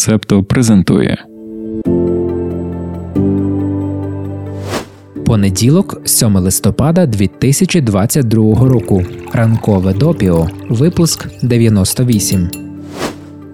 Септо презентує. Понеділок, 7 листопада 2022 року. Ранкове допіо. Випуск 98.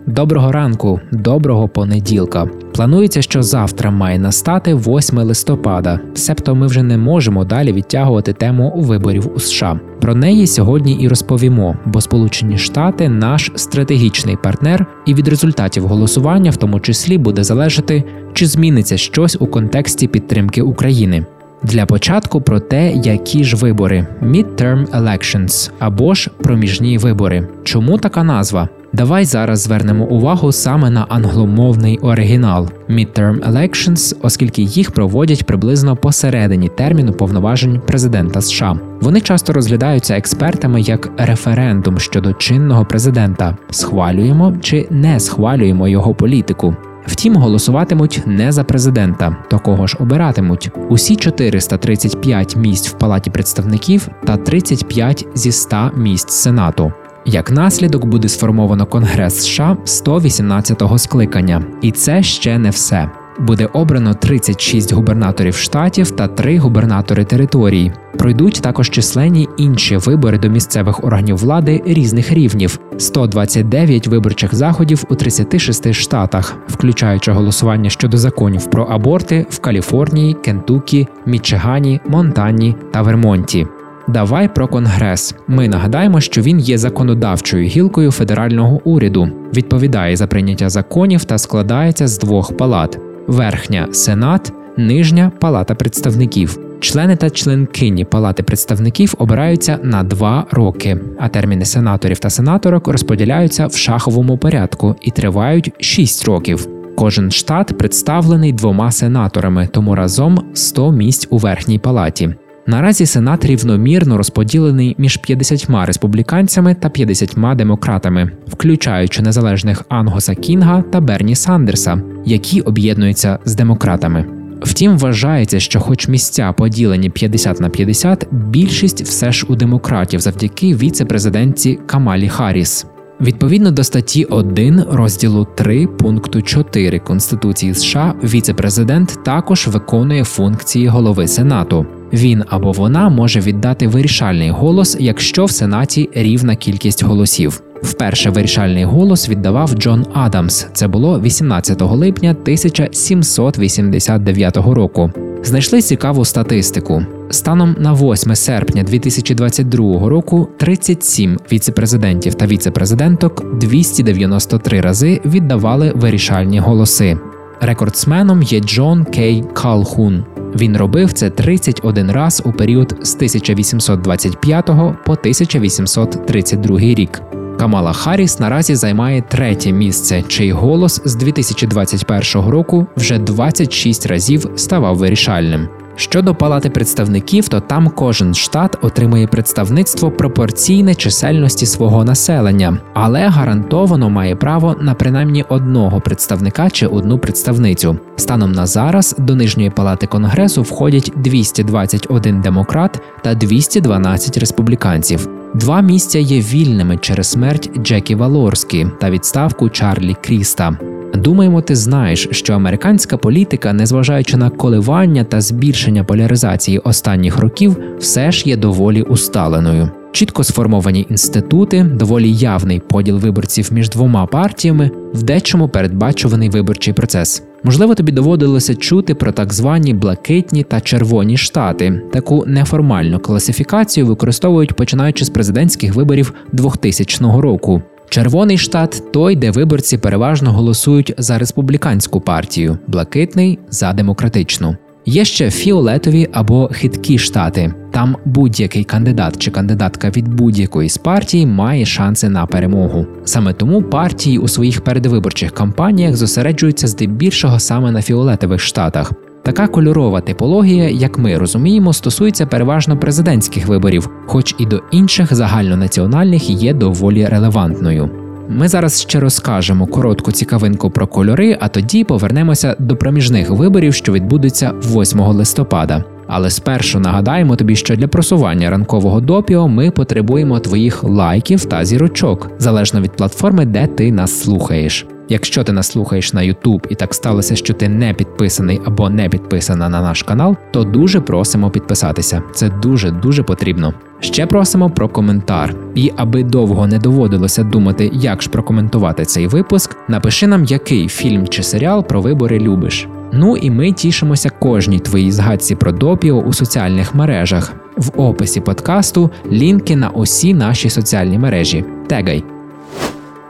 Доброго ранку, доброго понеділка. Планується, що завтра має настати 8 листопада, себто ми вже не можемо далі відтягувати тему виборів у США. Про неї сьогодні і розповімо, бо Сполучені Штати наш стратегічний партнер, і від результатів голосування, в тому числі, буде залежати, чи зміниться щось у контексті підтримки України. Для початку про те, які ж вибори Midterm Elections або ж проміжні вибори. Чому така назва? Давай зараз звернемо увагу саме на англомовний оригінал Midterm Elections, оскільки їх проводять приблизно посередині терміну повноважень президента США. Вони часто розглядаються експертами як референдум щодо чинного президента. Схвалюємо чи не схвалюємо його політику. Втім, голосуватимуть не за президента, то кого ж обиратимуть. Усі 435 місць в палаті представників та 35 зі 100 місць сенату. Як наслідок буде сформовано Конгрес США 118-го скликання, і це ще не все. Буде обрано 36 губернаторів штатів та 3 губернатори територій. Пройдуть також численні інші вибори до місцевих органів влади різних рівнів: 129 виборчих заходів у 36 штатах, включаючи голосування щодо законів про аборти в Каліфорнії, Кентукі, Мічигані, Монтані та Вермонті. Давай про конгрес. Ми нагадаємо, що він є законодавчою гілкою федерального уряду, відповідає за прийняття законів та складається з двох палат: верхня сенат, нижня палата представників. Члени та членкині палати представників обираються на два роки, а терміни сенаторів та сенаторок розподіляються в шаховому порядку і тривають шість років. Кожен штат представлений двома сенаторами, тому разом 100 місць у верхній палаті. Наразі сенат рівномірно розподілений між 50 республіканцями та 50 демократами, включаючи незалежних Ангоса Кінга та Берні Сандерса, які об'єднуються з демократами. Втім, вважається, що, хоч місця поділені 50 на 50, більшість все ж у демократів завдяки віце-президентці Камалі Харріс. Відповідно до статті 1 розділу 3 пункту 4 Конституції США, віце-президент також виконує функції голови Сенату. Він або вона може віддати вирішальний голос, якщо в Сенаті рівна кількість голосів. Вперше вирішальний голос віддавав Джон Адамс. Це було 18 липня 1789 року. Знайшли цікаву статистику. Станом на 8 серпня 2022 року 37 віцепрезидентів та віцепрезиденток 293 рази віддавали вирішальні голоси. Рекордсменом є Джон Кей Калхун. Він робив це 31 раз у період з 1825 по 1832 рік. Камала Харріс наразі займає третє місце, чий голос з 2021 року вже 26 разів ставав вирішальним. Щодо палати представників, то там кожен штат отримує представництво пропорційне чисельності свого населення, але гарантовано має право на принаймні одного представника чи одну представницю. Станом на зараз до нижньої палати конгресу входять 221 демократ та 212 республіканців. Два місця є вільними через смерть Джекі Валорські та відставку Чарлі Кріста. Думаємо, ти знаєш, що американська політика, незважаючи на коливання та збільшення поляризації останніх років, все ж є доволі усталеною. Чітко сформовані інститути, доволі явний поділ виборців між двома партіями, в дечому передбачуваний виборчий процес. Можливо, тобі доводилося чути про так звані блакитні та червоні штати. Таку неформальну класифікацію використовують починаючи з президентських виборів 2000 року. Червоний штат той, де виборці переважно голосують за республіканську партію, блакитний за демократичну. Є ще фіолетові або хиткі штати. Там будь-який кандидат чи кандидатка від будь-якої з партій має шанси на перемогу. Саме тому партії у своїх передвиборчих кампаніях зосереджуються здебільшого саме на фіолетових штатах. Така кольорова типологія, як ми розуміємо, стосується переважно президентських виборів, хоч і до інших загальнонаціональних є доволі релевантною. Ми зараз ще розкажемо коротку цікавинку про кольори, а тоді повернемося до проміжних виборів, що відбудуться 8 листопада. Але спершу нагадаємо тобі, що для просування ранкового допіо ми потребуємо твоїх лайків та зірочок, залежно від платформи, де ти нас слухаєш. Якщо ти нас слухаєш на YouTube і так сталося, що ти не підписаний або не підписана на наш канал, то дуже просимо підписатися. Це дуже дуже потрібно. Ще просимо про коментар. І аби довго не доводилося думати, як ж прокоментувати цей випуск, напиши нам, який фільм чи серіал про вибори любиш. Ну і ми тішимося кожній твоїй згадці про допіо у соціальних мережах. В описі подкасту лінки на усі наші соціальні мережі. Тегай.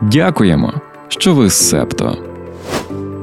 Дякуємо, що ви септо.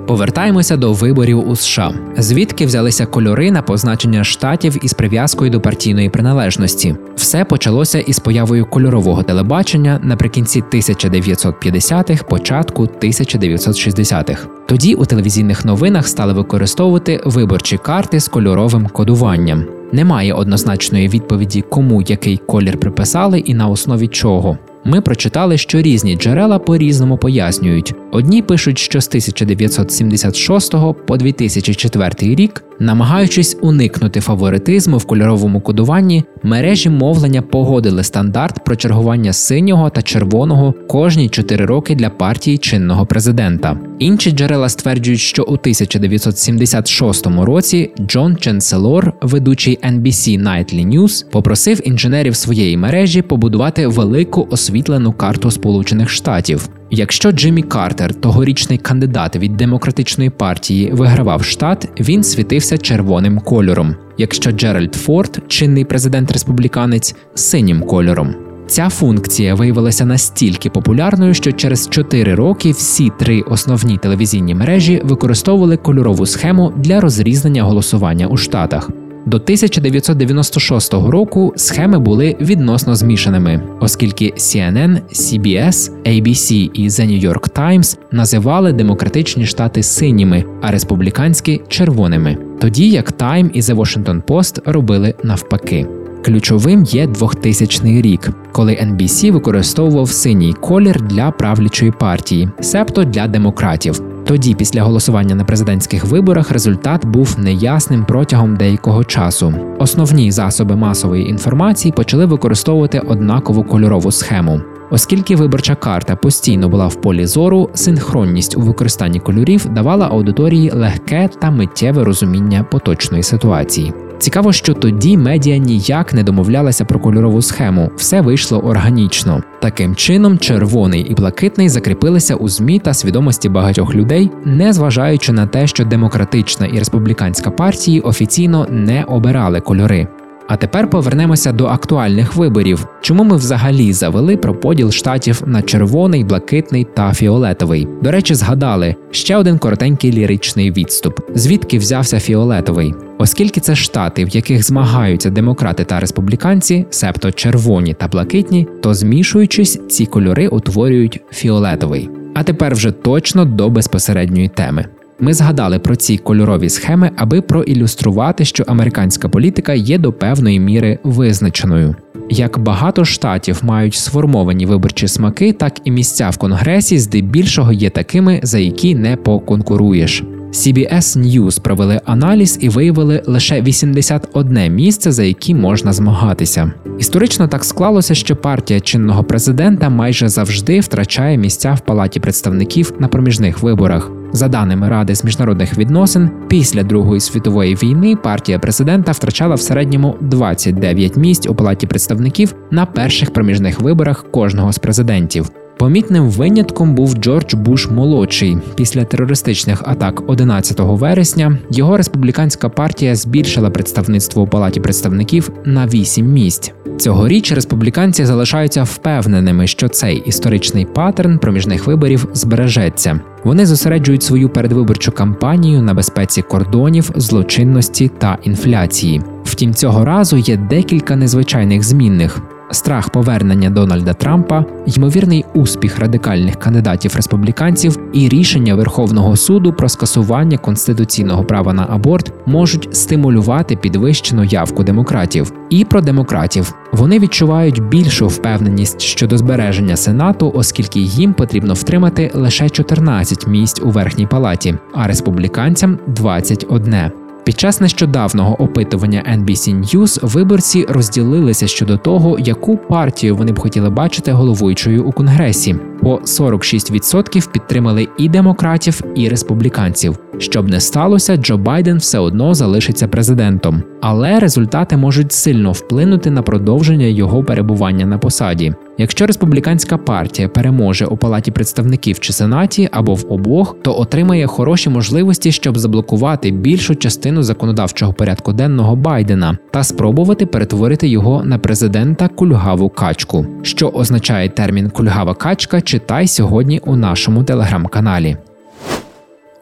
Повертаємося до виборів у США, звідки взялися кольори на позначення штатів із прив'язкою до партійної приналежності. Все почалося із появою кольорового телебачення наприкінці 1950-х, початку 1960-х. Тоді у телевізійних новинах стали використовувати виборчі карти з кольоровим кодуванням. Немає однозначної відповіді, кому який колір приписали і на основі чого. Ми прочитали, що різні джерела по-різному пояснюють. Одні пишуть, що з 1976 по 2004 рік, намагаючись уникнути фаворитизму в кольоровому кодуванні, мережі мовлення погодили стандарт про чергування синього та червоного кожні 4 роки для партії чинного президента. Інші джерела стверджують, що у 1976 році Джон Ченселор, ведучий NBC Nightly News, попросив інженерів своєї мережі побудувати велику освітлену карту Сполучених Штатів. Якщо Джиммі Картер, тогорічний кандидат від демократичної партії, вигравав штат, він світився червоним кольором. Якщо Джеральд Форд, чинний президент-республіканець, синім кольором. Ця функція виявилася настільки популярною, що через 4 роки всі три основні телевізійні мережі використовували кольорову схему для розрізнення голосування у штатах. До 1996 року схеми були відносно змішаними, оскільки CNN, CBS, ABC і The New York Times називали демократичні штати синіми, а республіканські червоними, тоді як Time і The Washington Post робили навпаки. Ключовим є 2000 рік, коли NBC використовував синій колір для правлячої партії, себто для демократів. Тоді, після голосування на президентських виборах, результат був неясним протягом деякого часу. Основні засоби масової інформації почали використовувати однакову кольорову схему. Оскільки виборча карта постійно була в полі зору, синхронність у використанні кольорів давала аудиторії легке та миттєве розуміння поточної ситуації. Цікаво, що тоді медіа ніяк не домовлялася про кольорову схему, все вийшло органічно. Таким чином, червоний і блакитний закріпилися у змі та свідомості багатьох людей, не зважаючи на те, що демократична і республіканська партії офіційно не обирали кольори. А тепер повернемося до актуальних виборів. Чому ми взагалі завели про поділ штатів на червоний, блакитний та фіолетовий? До речі, згадали ще один коротенький ліричний відступ, звідки взявся фіолетовий. Оскільки це штати, в яких змагаються демократи та республіканці, себто червоні та блакитні, то змішуючись, ці кольори утворюють фіолетовий. А тепер вже точно до безпосередньої теми. Ми згадали про ці кольорові схеми, аби проілюструвати, що американська політика є до певної міри визначеною. Як багато штатів мають сформовані виборчі смаки, так і місця в конгресі здебільшого є такими, за які не поконкуруєш. CBS News провели аналіз і виявили лише 81 місце, за які можна змагатися. Історично так склалося, що партія чинного президента майже завжди втрачає місця в палаті представників на проміжних виборах. За даними Ради з міжнародних відносин, після Другої світової війни партія президента втрачала в середньому 29 місць у палаті представників на перших проміжних виборах кожного з президентів. Помітним винятком був Джордж Буш молодший. Після терористичних атак 11 вересня його республіканська партія збільшила представництво у палаті представників на 8 місць. Цьогоріч республіканці залишаються впевненими, що цей історичний паттерн проміжних виборів збережеться. Вони зосереджують свою передвиборчу кампанію на безпеці кордонів, злочинності та інфляції. Втім, цього разу є декілька незвичайних змінних страх повернення Дональда Трампа, ймовірний успіх радикальних кандидатів республіканців і рішення Верховного суду про скасування конституційного права на аборт можуть стимулювати підвищену явку демократів. І про демократів вони відчувають більшу впевненість щодо збереження сенату, оскільки їм потрібно втримати лише 14 місць у верхній палаті, а республіканцям 21. Під час нещодавнього опитування NBC News виборці розділилися щодо того, яку партію вони б хотіли бачити головуючою у конгресі. По 46% підтримали і демократів, і республіканців. Щоб не сталося, Джо Байден все одно залишиться президентом, але результати можуть сильно вплинути на продовження його перебування на посаді. Якщо республіканська партія переможе у палаті представників чи сенаті або в обох, то отримає хороші можливості, щоб заблокувати більшу частину законодавчого порядку денного Байдена та спробувати перетворити його на президента кульгаву качку, що означає термін кульгава качка. Читай сьогодні у нашому телеграм-каналі.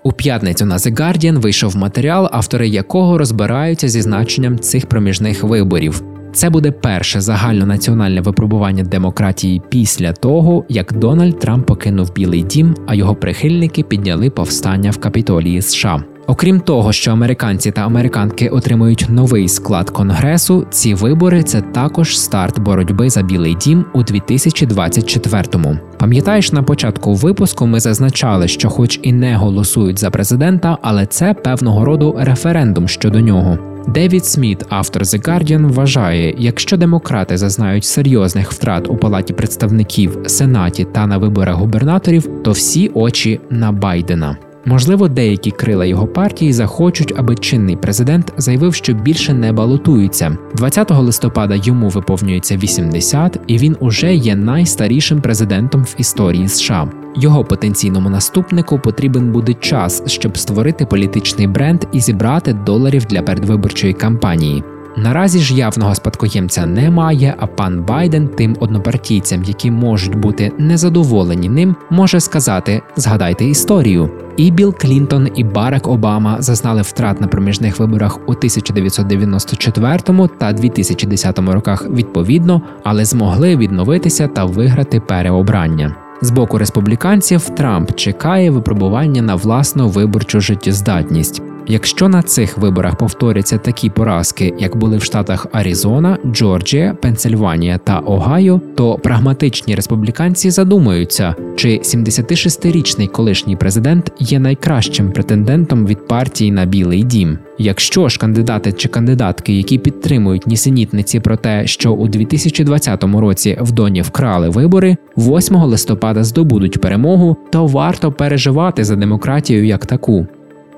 У п'ятницю на The Guardian вийшов матеріал, автори якого розбираються зі значенням цих проміжних виборів. Це буде перше загальнонаціональне випробування демократії після того, як Дональд Трамп покинув Білий Дім, а його прихильники підняли повстання в Капітолії США. Окрім того, що американці та американки отримують новий склад конгресу, ці вибори це також старт боротьби за Білий Дім у 2024-му. Пам'ятаєш, на початку випуску ми зазначали, що, хоч і не голосують за президента, але це певного роду референдум щодо нього. Девід Сміт, автор The Guardian, вважає, якщо демократи зазнають серйозних втрат у палаті представників, сенаті та на виборах губернаторів, то всі очі на Байдена. Можливо, деякі крила його партії захочуть, аби чинний президент заявив, що більше не балотується. 20 листопада йому виповнюється 80, і він уже є найстарішим президентом в історії США. Його потенційному наступнику потрібен буде час, щоб створити політичний бренд і зібрати доларів для передвиборчої кампанії. Наразі ж явного спадкоємця немає, а пан Байден тим однопартійцям, які можуть бути незадоволені ним, може сказати: згадайте історію. І Білл Клінтон, і Барак Обама зазнали втрат на проміжних виборах у 1994 та 2010 роках відповідно, але змогли відновитися та виграти переобрання. З боку республіканців Трамп чекає випробування на власну виборчу життєздатність. Якщо на цих виборах повторяться такі поразки, як були в штатах Аризона, Джорджія, Пенсильванія та Огайо, то прагматичні республіканці задумаються, чи 76-річний колишній президент є найкращим претендентом від партії на Білий Дім. Якщо ж кандидати чи кандидатки, які підтримують нісенітниці про те, що у 2020 році в Доні вкрали вибори, 8 листопада здобудуть перемогу, то варто переживати за демократію як таку.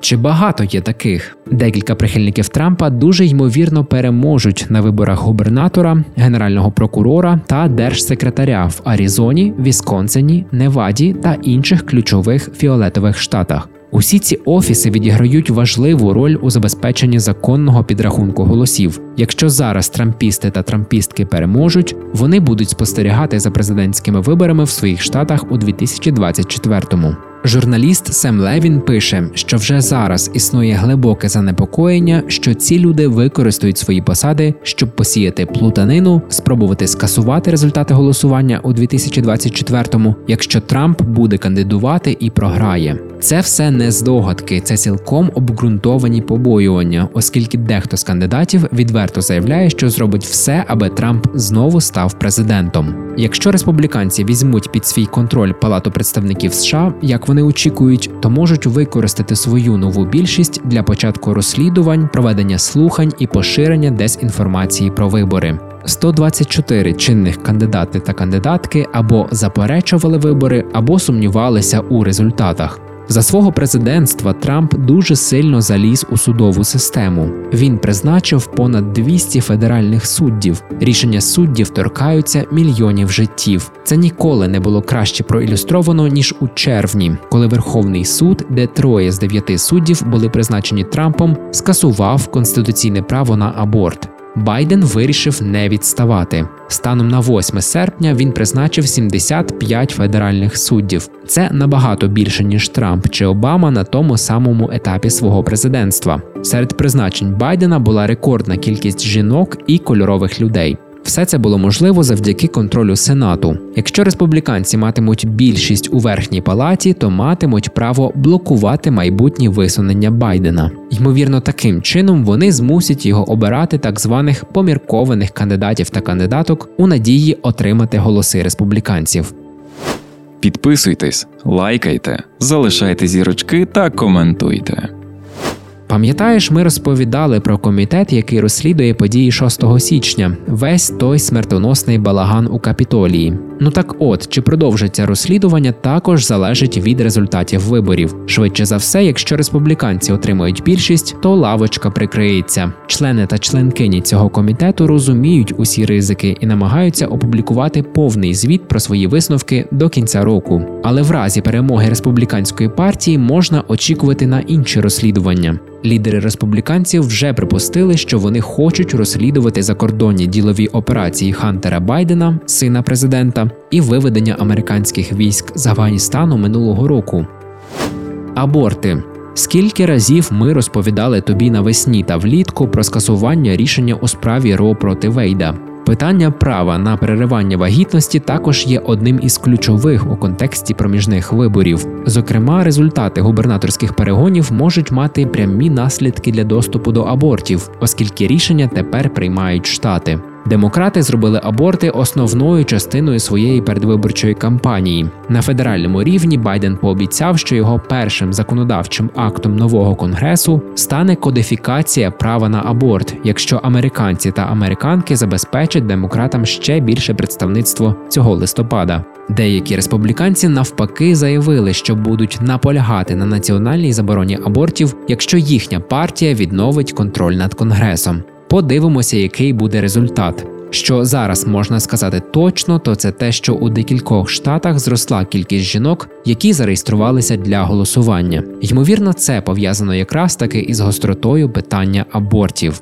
Чи багато є таких? Декілька прихильників Трампа дуже ймовірно переможуть на виборах губернатора, генерального прокурора та держсекретаря в Аризоні, Вісконсині, Неваді та інших ключових фіолетових штатах. Усі ці офіси відіграють важливу роль у забезпеченні законного підрахунку голосів. Якщо зараз трампісти та трампістки переможуть, вони будуть спостерігати за президентськими виборами в своїх штатах у 2024-му. Журналіст Сем Левін пише, що вже зараз існує глибоке занепокоєння, що ці люди використають свої посади, щоб посіяти плутанину, спробувати скасувати результати голосування у 2024-му, якщо Трамп буде кандидувати і програє. Це все не здогадки, це цілком обґрунтовані побоювання, оскільки дехто з кандидатів відверто заявляє, що зробить все, аби Трамп знову став президентом. Якщо республіканці візьмуть під свій контроль Палату представників США, як вони очікують, то можуть використати свою нову більшість для початку розслідувань, проведення слухань і поширення дезінформації про вибори. 124 чинних кандидати та кандидатки або заперечували вибори, або сумнівалися у результатах. За свого президентства Трамп дуже сильно заліз у судову систему. Він призначив понад 200 федеральних суддів. Рішення суддів торкаються мільйонів життів. Це ніколи не було краще проілюстровано ніж у червні, коли Верховний суд, де троє з дев'яти суддів були призначені Трампом, скасував конституційне право на аборт. Байден вирішив не відставати. Станом на 8 серпня він призначив 75 федеральних суддів. Це набагато більше ніж Трамп чи Обама на тому самому етапі свого президентства. Серед призначень Байдена була рекордна кількість жінок і кольорових людей. Все це було можливо завдяки контролю Сенату. Якщо республіканці матимуть більшість у верхній палаті, то матимуть право блокувати майбутні висунення Байдена. Ймовірно, таким чином вони змусять його обирати так званих поміркованих кандидатів та кандидаток у надії отримати голоси республіканців. Підписуйтесь, лайкайте, залишайте зірочки та коментуйте. Пам'ятаєш, ми розповідали про комітет, який розслідує події 6 січня, весь той смертоносний балаган у капітолії. Ну так от, чи продовжиться розслідування, також залежить від результатів виборів. Швидше за все, якщо республіканці отримають більшість, то лавочка прикриється. Члени та членкині цього комітету розуміють усі ризики і намагаються опублікувати повний звіт про свої висновки до кінця року. Але в разі перемоги республіканської партії можна очікувати на інші розслідування. Лідери республіканців вже припустили, що вони хочуть розслідувати закордонні ділові операції Хантера Байдена, сина президента, і виведення американських військ з Афганістану минулого року. Аборти. Скільки разів ми розповідали тобі навесні та влітку про скасування рішення у справі Ро проти Вейда? Питання права на переривання вагітності також є одним із ключових у контексті проміжних виборів. Зокрема, результати губернаторських перегонів можуть мати прямі наслідки для доступу до абортів, оскільки рішення тепер приймають штати. Демократи зробили аборти основною частиною своєї передвиборчої кампанії. На федеральному рівні Байден пообіцяв, що його першим законодавчим актом нового конгресу стане кодифікація права на аборт, якщо американці та американки забезпечать демократам ще більше представництво цього листопада. Деякі республіканці навпаки заявили, що будуть наполягати на національній забороні абортів, якщо їхня партія відновить контроль над конгресом. Подивимося, який буде результат. Що зараз можна сказати точно, то це те, що у декількох штатах зросла кількість жінок, які зареєструвалися для голосування. Ймовірно, це пов'язано якраз таки із гостротою питання абортів.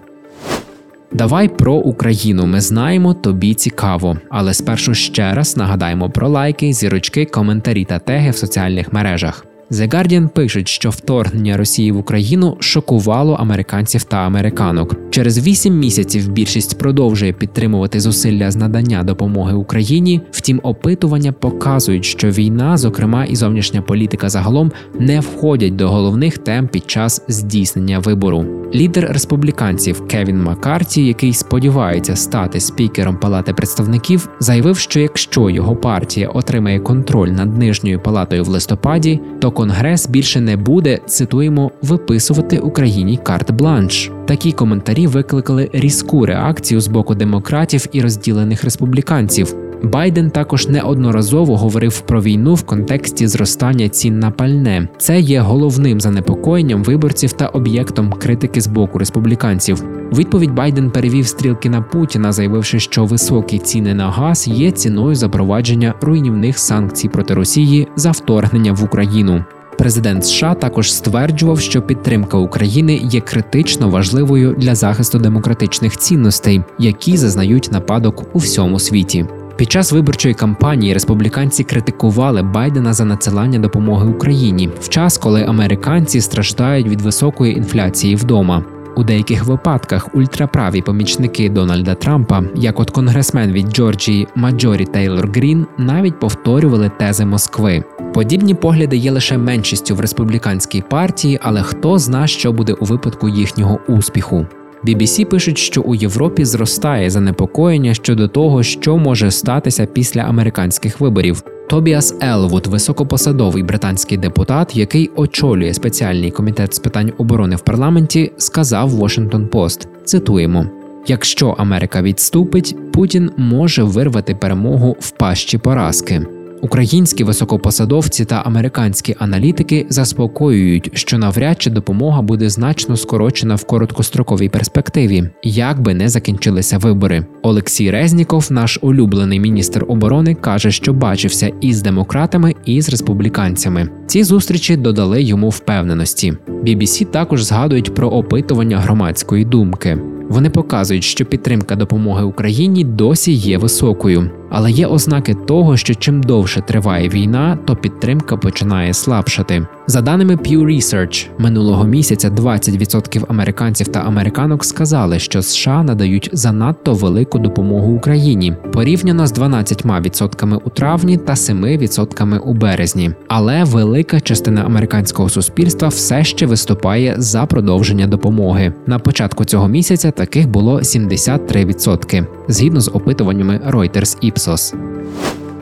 Давай про Україну. Ми знаємо, тобі цікаво. Але спершу ще раз нагадаємо про лайки, зірочки, коментарі та теги в соціальних мережах. The Guardian пишуть, що вторгнення Росії в Україну шокувало американців та американок. Через вісім місяців більшість продовжує підтримувати зусилля з надання допомоги Україні. Втім, опитування показують, що війна, зокрема і зовнішня політика загалом, не входять до головних тем під час здійснення вибору. Лідер республіканців Кевін Маккарті, який сподівається стати спікером Палати представників, заявив, що якщо його партія отримає контроль над нижньою палатою в листопаді, то Конгрес більше не буде цитуємо виписувати Україні карт-бланш. Такі коментарі викликали різку реакцію з боку демократів і розділених республіканців. Байден також неодноразово говорив про війну в контексті зростання цін на пальне. Це є головним занепокоєнням виборців та об'єктом критики з боку республіканців. Відповідь Байден перевів стрілки на Путіна, заявивши, що високі ціни на газ є ціною запровадження руйнівних санкцій проти Росії за вторгнення в Україну. Президент США також стверджував, що підтримка України є критично важливою для захисту демократичних цінностей, які зазнають нападок у всьому світі. Під час виборчої кампанії республіканці критикували Байдена за надсилання допомоги Україні в час, коли американці страждають від високої інфляції вдома. У деяких випадках ультраправі помічники Дональда Трампа, як от конгресмен від Джорджії Маджорі Тейлор Грін, навіть повторювали тези Москви. Подібні погляди є лише меншістю в республіканській партії, але хто зна, що буде у випадку їхнього успіху. BBC пишуть, що у Європі зростає занепокоєння щодо того, що може статися після американських виборів. Тобіас Елвуд, високопосадовий британський депутат, який очолює спеціальний комітет з питань оборони в парламенті, сказав Washington Post, Цитуємо: якщо Америка відступить, Путін може вирвати перемогу в пащі поразки. Українські високопосадовці та американські аналітики заспокоюють, що навряд чи допомога буде значно скорочена в короткостроковій перспективі, як би не закінчилися вибори. Олексій Резніков, наш улюблений міністр оборони, каже, що бачився і з демократами, і з республіканцями. Ці зустрічі додали йому впевненості. BBC також згадують про опитування громадської думки. Вони показують, що підтримка допомоги Україні досі є високою, але є ознаки того, що чим довше триває війна, то підтримка починає слабшати. За даними Pew Research, минулого місяця 20% американців та американок сказали, що США надають занадто велику допомогу Україні порівняно з 12% у травні та 7% у березні. Але велика частина американського суспільства все ще виступає за продовження допомоги. На початку цього місяця таких було 73%, згідно з опитуваннями Reuters Ipsos.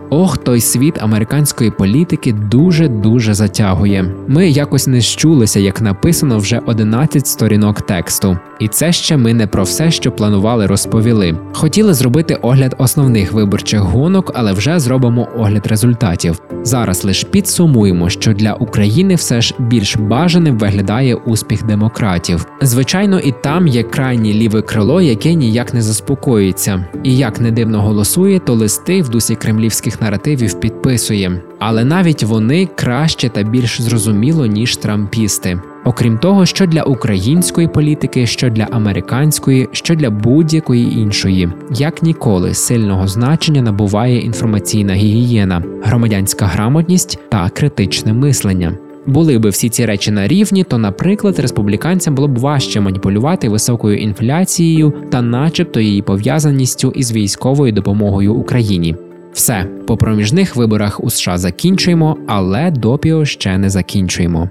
Ох, той світ американської політики дуже дуже затягує. Ми якось не щулися, як написано вже 11 сторінок тексту. І це ще ми не про все, що планували, розповіли. Хотіли зробити огляд основних виборчих гонок, але вже зробимо огляд результатів. Зараз лише підсумуємо, що для України все ж більш бажаним виглядає успіх демократів. Звичайно, і там є крайнє ліве крило, яке ніяк не заспокоюється. І як не дивно голосує, то листи в дусі кремлівських наративів підписує. Але навіть вони краще та більш зрозуміло, ніж трампісти. Окрім того, що для української політики, що для американської, що для будь-якої іншої, як ніколи сильного значення набуває інформаційна гігієна, громадянська грамотність та критичне мислення. Були би всі ці речі на рівні, то, наприклад, республіканцям було б важче маніпулювати високою інфляцією та, начебто, її пов'язаністю із військовою допомогою Україні. Все по проміжних виборах у США закінчуємо, але допіо ще не закінчуємо.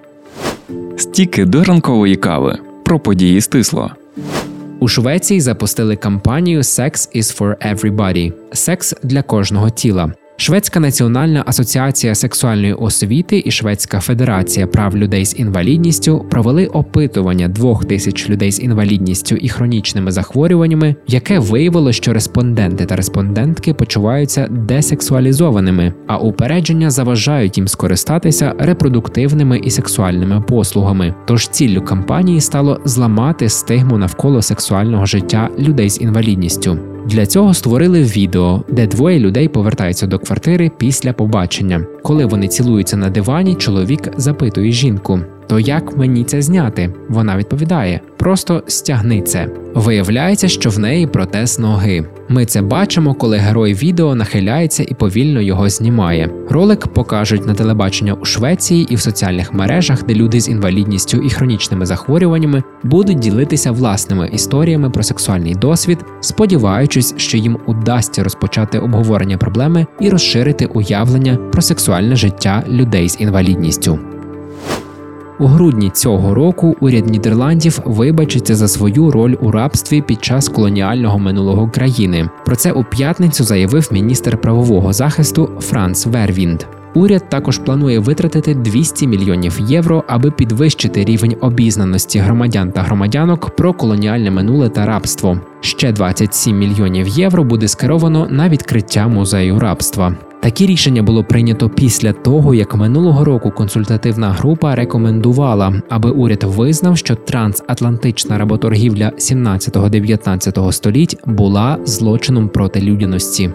Стіки до ранкової кави про події стисло. У Швеції запустили кампанію Sex is for everybody – секс для кожного тіла. Шведська національна асоціація сексуальної освіти і Шведська федерація прав людей з інвалідністю провели опитування двох тисяч людей з інвалідністю і хронічними захворюваннями, яке виявило, що респонденти та респондентки почуваються десексуалізованими, а упередження заважають їм скористатися репродуктивними і сексуальними послугами. Тож ціллю кампанії стало зламати стигму навколо сексуального життя людей з інвалідністю. Для цього створили відео, де двоє людей повертаються до квартири після побачення. Коли вони цілуються на дивані, чоловік запитує жінку: то як мені це зняти? Вона відповідає: просто стягни це. Виявляється, що в неї протез ноги. Ми це бачимо, коли герой відео нахиляється і повільно його знімає. Ролик покажуть на телебачення у Швеції і в соціальних мережах, де люди з інвалідністю і хронічними захворюваннями будуть ділитися власними історіями про сексуальний досвід, сподіваючись, що їм удасться розпочати обговорення проблеми і розширити уявлення про сексуальне життя людей з інвалідністю. У грудні цього року уряд Нідерландів вибачиться за свою роль у рабстві під час колоніального минулого країни. Про це у п'ятницю заявив міністр правового захисту Франц Вервінд. Уряд також планує витратити 200 мільйонів євро, аби підвищити рівень обізнаності громадян та громадянок про колоніальне минуле та рабство. Ще 27 мільйонів євро буде скеровано на відкриття музею рабства. Такі рішення було прийнято після того, як минулого року консультативна група рекомендувала, аби уряд визнав, що трансатлантична работоргівля 17-19 століть була злочином проти людяності.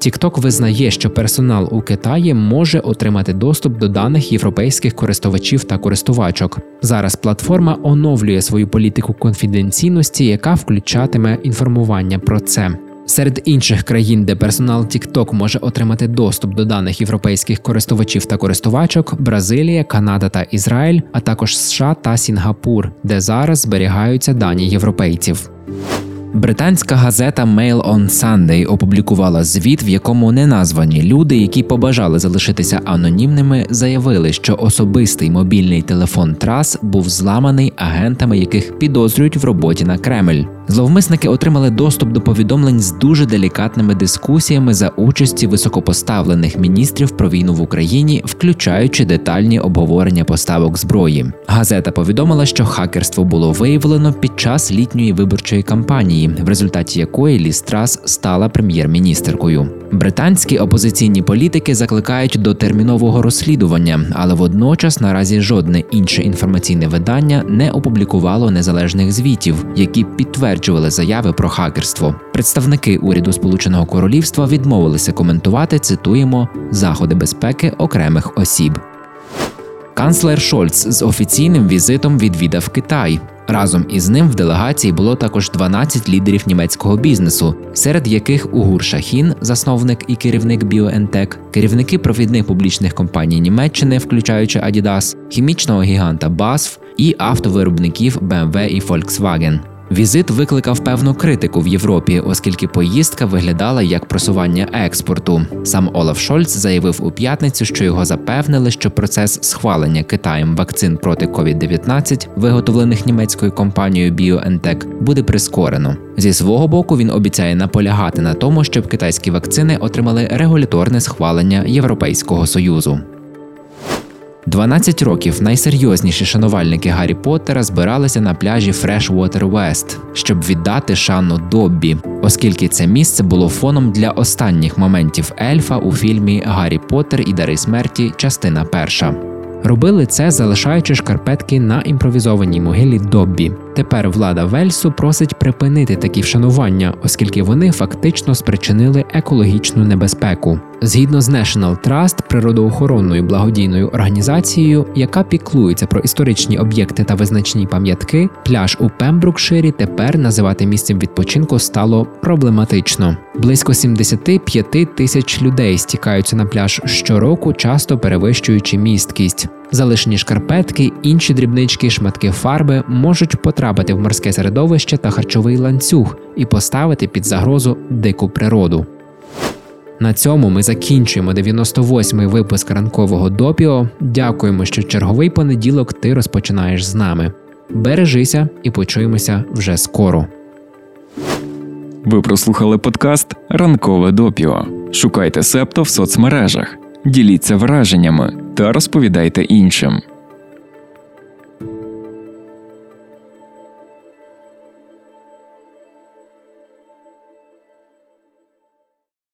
TikTok визнає, що персонал у Китаї може отримати доступ до даних європейських користувачів та користувачок. Зараз платформа оновлює свою політику конфіденційності, яка включатиме інформування про це. Серед інших країн, де персонал TikTok може отримати доступ до даних європейських користувачів та користувачок, Бразилія, Канада та Ізраїль, а також США та Сінгапур, де зараз зберігаються дані європейців. Британська газета Mail on Sunday опублікувала звіт, в якому неназвані люди, які побажали залишитися анонімними, заявили, що особистий мобільний телефон Трас був зламаний агентами, яких підозрюють в роботі на Кремль. Зловмисники отримали доступ до повідомлень з дуже делікатними дискусіями за участі високопоставлених міністрів про війну в Україні, включаючи детальні обговорення поставок зброї. Газета повідомила, що хакерство було виявлено під час літньої виборчої кампанії, в результаті якої Ліс Трас стала прем'єр-міністеркою. Британські опозиційні політики закликають до термінового розслідування, але водночас наразі жодне інше інформаційне видання не опублікувало незалежних звітів, які підтверджували заяви про хакерство. Представники уряду Сполученого Королівства відмовилися коментувати. Цитуємо заходи безпеки окремих осіб. Канцлер Шольц з офіційним візитом відвідав Китай. Разом із ним в делегації було також 12 лідерів німецького бізнесу, серед яких Угур Шахін, засновник і керівник BioNTech, керівники провідних публічних компаній Німеччини, включаючи Adidas, хімічного гіганта BASF і автовиробників BMW і Volkswagen. Візит викликав певну критику в Європі, оскільки поїздка виглядала як просування експорту. Сам Олаф Шольц заявив у п'ятницю, що його запевнили, що процес схвалення Китаєм вакцин проти COVID-19, виготовлених німецькою компанією BioNTech, буде прискорено. Зі свого боку він обіцяє наполягати на тому, щоб китайські вакцини отримали регуляторне схвалення Європейського союзу. 12 років найсерйозніші шанувальники Гаррі Поттера збиралися на пляжі Freshwater West, щоб віддати шану Доббі, оскільки це місце було фоном для останніх моментів ельфа у фільмі Гаррі Поттер і Дари смерті, частина перша. Робили це, залишаючи шкарпетки на імпровізованій могилі Доббі. Тепер влада Вельсу просить припинити такі вшанування, оскільки вони фактично спричинили екологічну небезпеку. Згідно з National Trust, природоохоронною благодійною організацією, яка піклується про історичні об'єкти та визначні пам'ятки, пляж у Пембрукширі тепер називати місцем відпочинку стало проблематично. Близько 75 тисяч людей стікаються на пляж щороку, часто перевищуючи місткість. Залишені шкарпетки, інші дрібнички, шматки фарби можуть потрапити в морське середовище та харчовий ланцюг і поставити під загрозу дику природу. На цьому ми закінчуємо 98-й випуск ранкового допіо. Дякуємо, що черговий понеділок ти розпочинаєш з нами. Бережися і почуємося вже скоро. Ви прослухали подкаст Ранкове допіо. Шукайте септо в соцмережах, діліться враженнями та розповідайте іншим.